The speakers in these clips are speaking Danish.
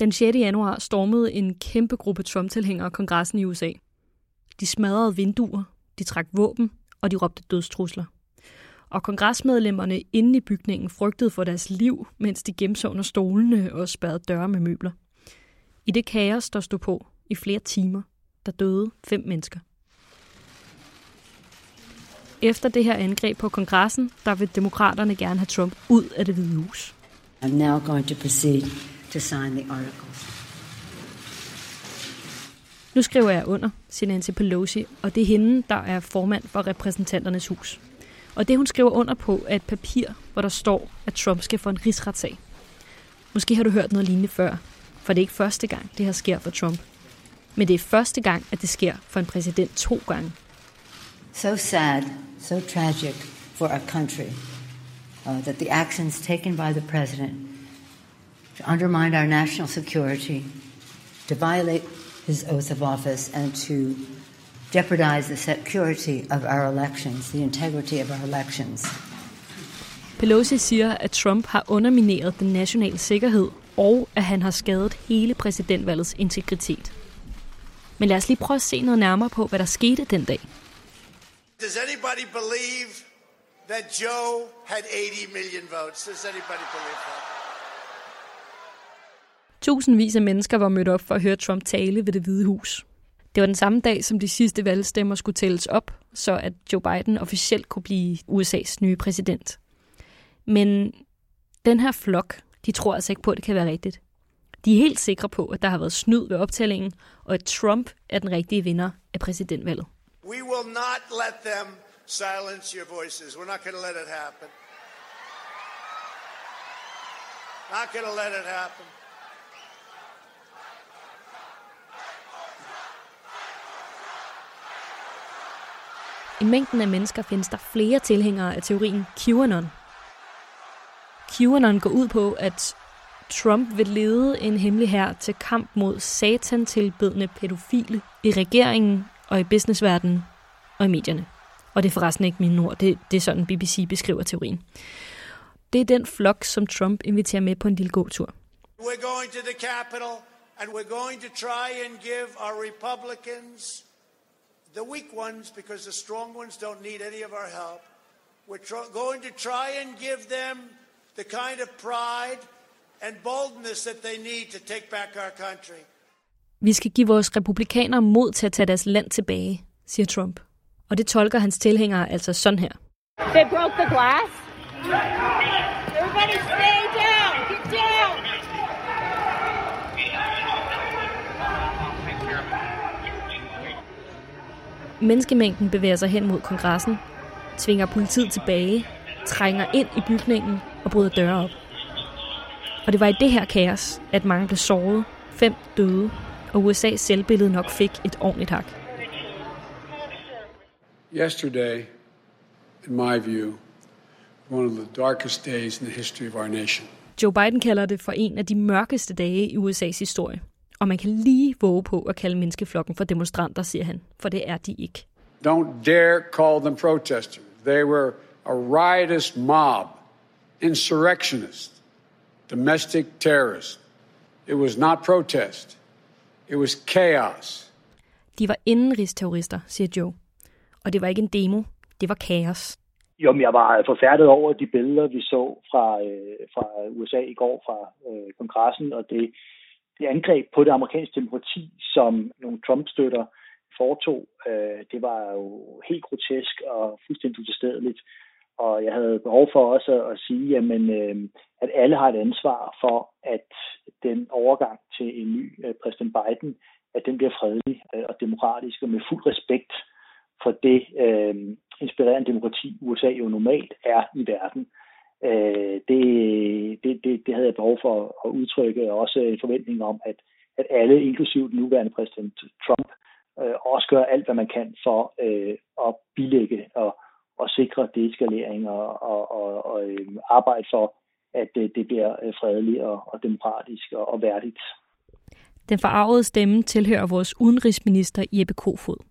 Den 6. januar stormede en kæmpe gruppe Trump-tilhængere kongressen i USA. De smadrede vinduer, de trak våben, og de råbte dødstrusler. Og kongresmedlemmerne inde i bygningen frygtede for deres liv, mens de gemte sig under stolene og spærrede døre med møbler. I det kaos, der stod på i flere timer, der døde fem mennesker. Efter det her angreb på kongressen, der vil demokraterne gerne have Trump ud af det hvide hus. I'm now going to proceed to sign the articles. Nu skriver jeg under, siger Nancy Pelosi, og det er hende, der er formand for repræsentanternes hus. Og det, hun skriver under på, er et papir, hvor der står, at Trump skal få en rigsretssag. Måske har du hørt noget lignende før, for det er ikke første gang, det her sker for Trump. Men det er første gang, at det sker for en præsident to gange. So sad, so tragic for our country uh, that the actions taken by the president to undermine our national security, to violate his oath of office, and to jeopardize the security of our elections, the integrity of our elections. Pelosi siger, at Trump har undermineret den nationale sikkerhed, og at han har skadet hele præsidentvalgets integritet. Men lad os lige prøve at se noget nærmere på, hvad der skete den dag. Does anybody believe that Joe had 80 million votes? Does anybody believe that? Tusindvis af mennesker var mødt op for at høre Trump tale ved det hvide hus. Det var den samme dag, som de sidste valgstemmer skulle tælles op, så at Joe Biden officielt kunne blive USA's nye præsident. Men den her flok, de tror altså ikke på, at det kan være rigtigt. De er helt sikre på, at der har været snyd ved optællingen, og at Trump er den rigtige vinder af præsidentvalget. We will not let them silence your voices. We're not going to let it happen. Not going to let it happen. I mængden af mennesker findes der flere tilhængere af teorien QAnon. QAnon går ud på, at Trump vil lede en hemmelig hær til kamp mod satan-tilbedende pædofile i regeringen og i businessverdenen og i medierne. Og det er forresten ikke mine ord, det, det er sådan BBC beskriver teorien. Det er den flok, som Trump inviterer med på en lille gåtur. We're going to the Capitol, and we're going to try and give our Republicans, the weak ones, because the strong ones don't need any of our help, we're tr- going to try and give them the kind of pride and boldness that they need to take back our country. Vi skal give vores republikanere mod til at tage deres land tilbage, siger Trump. Og det tolker hans tilhængere altså sådan her. They broke the glass. Everybody stay down. Menneskemængden bevæger sig hen mod kongressen, tvinger politiet tilbage, trænger ind i bygningen og bryder døre op. Og det var i det her kaos, at mange blev såret, fem døde, og USA's selvbillede nok fik et ordentligt hak. Yesterday, in my view, one of the darkest days in the history of our nation. Joe Biden kalder det for en af de mørkeste dage i USA's historie. Og man kan lige våge på at kalde menneskeflokken for demonstranter, siger han, for det er de ikke. Don't dare call them protesters. They were a riotous mob, insurrectionists, domestic terrorists. It was not protest. It was chaos. De var indenrigsterrorister, siger Joe. Og det var ikke en demo, det var kaos. Jo, men jeg var forfærdet over de billeder, vi så fra, øh, fra USA i går fra øh, kongressen, og det, det angreb på det amerikanske demokrati, som nogle Trump-støtter foretog, øh, det var jo helt grotesk og fuldstændig utilstedeligt. Og jeg havde behov for også at sige, jamen, øh, at alle har et ansvar for, at den overgang til en ny øh, præsident Biden, at den bliver fredelig øh, og demokratisk og med fuld respekt for det øh, inspirerende demokrati, USA jo normalt er i verden. Øh, Øh, det, det, det, det havde jeg behov for at udtrykke, og også en forventning om, at, at alle, inklusive den nuværende præsident Trump, øh, også gør alt, hvad man kan for øh, at bilægge og, og sikre deeskalering og, og, og, og øh, arbejde for, at det, det bliver øh, fredeligt og, og demokratisk og, og værdigt. Den forarvede stemme tilhører vores udenrigsminister Jeppe Kofod.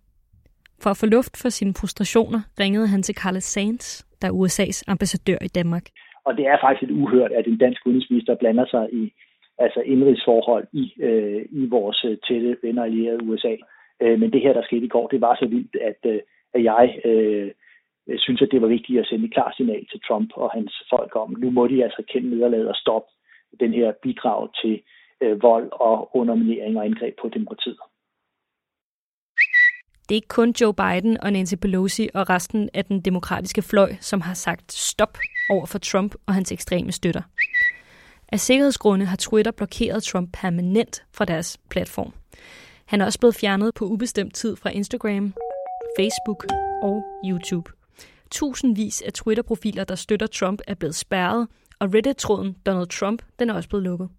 For at få luft for sine frustrationer ringede han til Carlos Sands, der er USA's ambassadør i Danmark. Og det er faktisk lidt uhørt, at en dansk udenrigsminister blander sig i altså indrigsforhold i, øh, i vores øh, tætte venner allierede USA. Øh, men det her, der skete i går, det var så vildt, at, øh, at jeg øh, synes, at det var vigtigt at sende et klart signal til Trump og hans folk om, nu må de altså kende nederlaget og stoppe den her bidrag til øh, vold og underminering og indgreb på demokratiet. Det er ikke kun Joe Biden og Nancy Pelosi og resten af den demokratiske fløj, som har sagt stop over for Trump og hans ekstreme støtter. Af sikkerhedsgrunde har Twitter blokeret Trump permanent fra deres platform. Han er også blevet fjernet på ubestemt tid fra Instagram, Facebook og YouTube. Tusindvis af Twitter-profiler, der støtter Trump, er blevet spærret, og Reddit-tråden Donald Trump, den er også blevet lukket.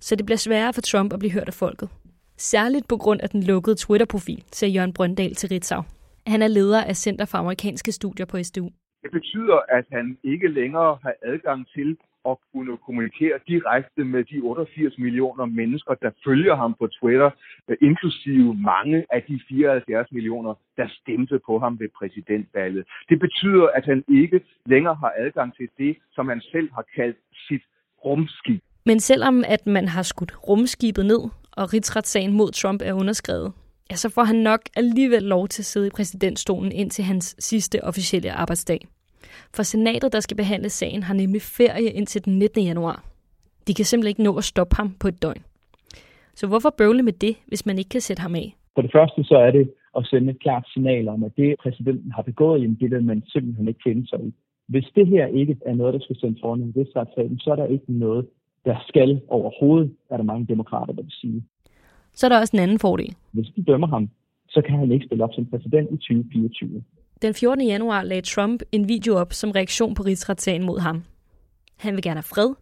Så det bliver sværere for Trump at blive hørt af folket. Særligt på grund af den lukkede Twitter-profil, siger Jørgen Brøndal til Ritzau. Han er leder af Center for Amerikanske Studier på SDU. Det betyder, at han ikke længere har adgang til at kunne kommunikere direkte med de 88 millioner mennesker, der følger ham på Twitter, øh, inklusive mange af de 74 millioner, der stemte på ham ved præsidentvalget. Det betyder, at han ikke længere har adgang til det, som han selv har kaldt sit rumskib. Men selvom at man har skudt rumskibet ned, og rigsretssagen mod Trump er underskrevet, ja, så får han nok alligevel lov til at sidde i præsidentstolen indtil hans sidste officielle arbejdsdag. For senatet, der skal behandle sagen, har nemlig ferie indtil den 19. januar. De kan simpelthen ikke nå at stoppe ham på et døgn. Så hvorfor bøvle med det, hvis man ikke kan sætte ham af? For det første så er det at sende et klart signal om, at det præsidenten har begået, jamen det vil man simpelthen ikke kende sig i. Hvis det her ikke er noget, der skal sendes foran en rigsretssag, så er der ikke noget, der skal overhovedet, er der mange demokrater, der vil sige. Så er der også en anden fordel. Hvis de dømmer ham, så kan han ikke spille op som præsident i 2024. Den 14. januar lagde Trump en video op som reaktion på rigsretssagen mod ham. Han vil gerne have fred,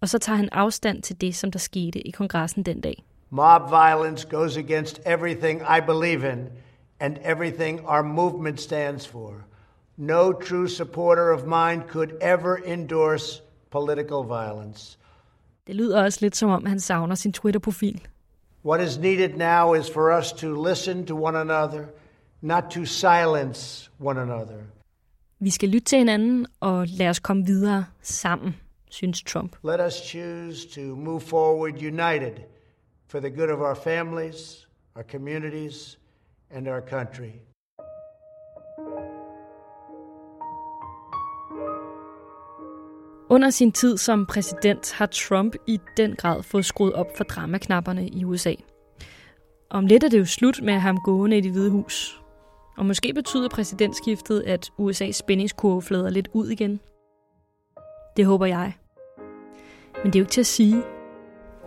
og så tager han afstand til det, som der skete i kongressen den dag. Mob violence goes against everything I believe in and everything our movement stands for. No true supporter of mine could ever endorse political violence. Det lyder også lidt som om, han savner sin Twitter-profil. What is needed now is for us to listen to one another, not to silence one another. Vi skal lytte til hinanden og lade os komme videre sammen, synes Trump. Let us choose to move forward united for the good of our families, our communities, and our country. Under sin tid som præsident har Trump i den grad fået skruet op for dramaknapperne i USA. Om lidt er det jo slut med at ham gående i det hvide hus. Og måske betyder præsidentskiftet, at USA's spændingskurve flader lidt ud igen. Det håber jeg. Men det er jo ikke til at sige.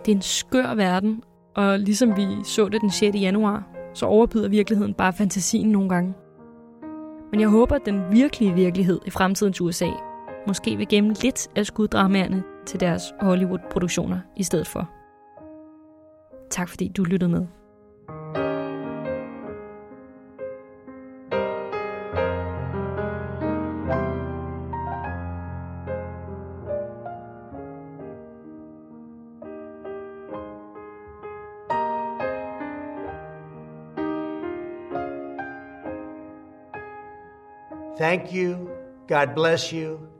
Det er en skør verden, og ligesom vi så det den 6. januar, så overbyder virkeligheden bare fantasien nogle gange. Men jeg håber, at den virkelige virkelighed i fremtidens USA måske vil gemme lidt af skuddramaerne til deres Hollywood-produktioner i stedet for. Tak fordi du lyttede med. Thank you. God bless you.